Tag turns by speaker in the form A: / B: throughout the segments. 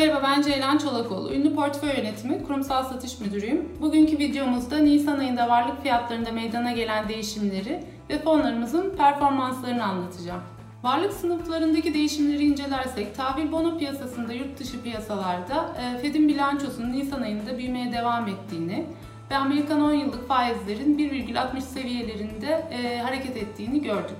A: Merhaba ben Ceylan Çolakoğlu. Ünlü Portföy Yönetimi Kurumsal Satış Müdürüyüm. Bugünkü videomuzda Nisan ayında varlık fiyatlarında meydana gelen değişimleri ve fonlarımızın performanslarını anlatacağım. Varlık sınıflarındaki değişimleri incelersek, tahvil bono piyasasında yurt dışı piyasalarda e, Fed'in bilançosunun Nisan ayında büyümeye devam ettiğini ve Amerikan 10 yıllık faizlerin 1,60 seviyelerinde e, hareket ettiğini gördük.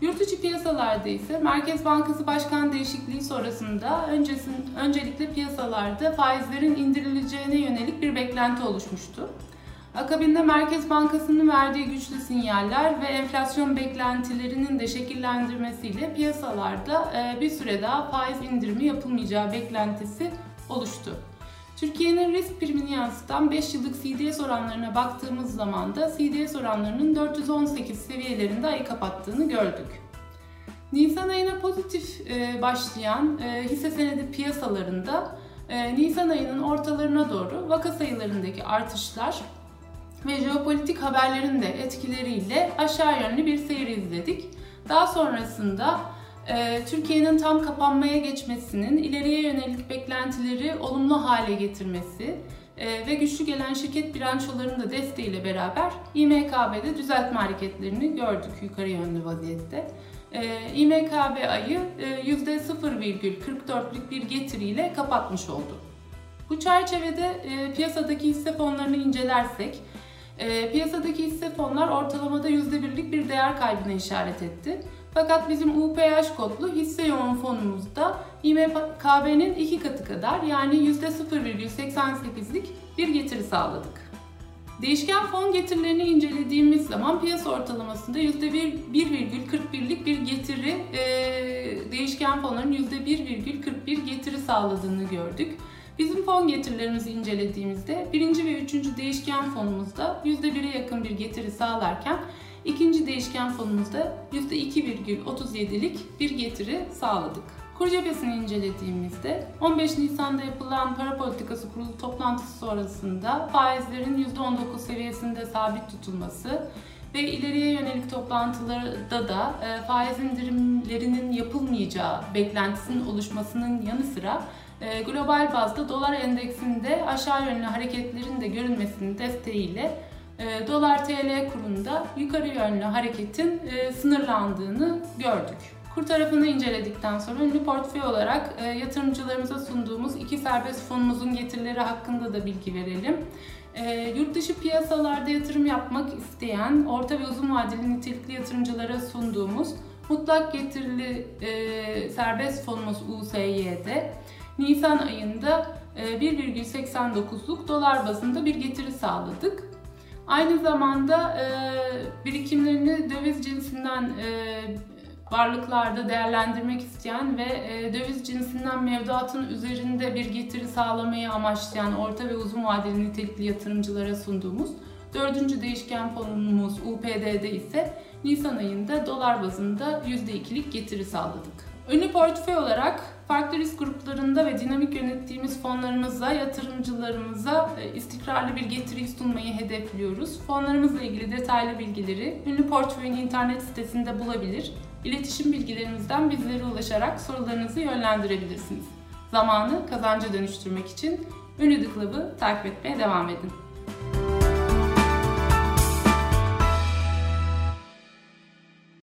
A: Yurt içi piyasalarda ise Merkez Bankası Başkan değişikliği sonrasında öncesin, öncelikle piyasalarda faizlerin indirileceğine yönelik bir beklenti oluşmuştu. Akabinde Merkez Bankası'nın verdiği güçlü sinyaller ve enflasyon beklentilerinin de şekillendirmesiyle piyasalarda e, bir süre daha faiz indirimi yapılmayacağı beklentisi oluştu. Türkiye'nin risk primini yansıtan 5 yıllık CDS oranlarına baktığımız zaman da CDS oranlarının 418 seviyelerinde ayı kapattığını gördük. Nisan ayına pozitif e, başlayan e, hisse senedi piyasalarında e, Nisan ayının ortalarına doğru vaka sayılarındaki artışlar ve jeopolitik haberlerin de etkileriyle aşağı yönlü bir seyir izledik. Daha sonrasında Türkiye'nin tam kapanmaya geçmesinin ileriye yönelik beklentileri olumlu hale getirmesi e, ve güçlü gelen şirket bilançolarının da desteğiyle beraber İMKB'de düzeltme hareketlerini gördük yukarı yönlü vaziyette. Ee, İMKB ayı %0,44'lük e, bir getiriyle kapatmış oldu. Bu çerçevede e, piyasadaki hisse fonlarını incelersek, piyasadaki hisse fonlar ortalamada %1'lik bir değer kaybına işaret etti. Fakat bizim UPH kodlu hisse yoğun fonumuzda İMKB'nin iki katı kadar yani %0,88'lik bir getiri sağladık. Değişken fon getirilerini incelediğimiz zaman piyasa ortalamasında %1,41'lik bir getiri, değişken fonların %1,41 getiri sağladığını gördük. Bizim fon getirilerimizi incelediğimizde birinci ve üçüncü değişken fonumuzda %1'e yakın bir getiri sağlarken İkinci değişken fonumuzda %2,37'lik bir getiri sağladık. Kur cephesini incelediğimizde 15 Nisan'da yapılan para politikası kurulu toplantısı sonrasında faizlerin %19 seviyesinde sabit tutulması ve ileriye yönelik toplantılarda da e, faiz indirimlerinin yapılmayacağı beklentisinin oluşmasının yanı sıra global bazda dolar endeksinde aşağı yönlü hareketlerin de görünmesinin desteğiyle e, dolar TL kurunda yukarı yönlü hareketin e, sınırlandığını gördük. Kur tarafını inceledikten sonra ünlü portföy olarak e, yatırımcılarımıza sunduğumuz iki serbest fonumuzun getirileri hakkında da bilgi verelim. yurt dışı piyasalarda yatırım yapmak isteyen orta ve uzun vadeli nitelikli yatırımcılara sunduğumuz mutlak getirili serbest fonumuz USY'de Nisan ayında 1,89'luk dolar bazında bir getiri sağladık. Aynı zamanda e, birikimlerini döviz cinsinden e, varlıklarda değerlendirmek isteyen ve e, döviz cinsinden mevduatın üzerinde bir getiri sağlamayı amaçlayan orta ve uzun vadeli nitelikli yatırımcılara sunduğumuz dördüncü değişken fonumuz UPD'de ise Nisan ayında dolar bazında %2'lik getiri sağladık. Ünlü portföy olarak farklı risk gruplarında ve dinamik yönettiğimiz fonlarımıza, yatırımcılarımıza e, istikrarlı bir getiri sunmayı hedefliyoruz. Fonlarımızla ilgili detaylı bilgileri Ünlü Portföy'ün internet sitesinde bulabilir. İletişim bilgilerimizden bizlere ulaşarak sorularınızı yönlendirebilirsiniz. Zamanı kazanca dönüştürmek için Ünlü The Club'ı takip etmeye devam edin.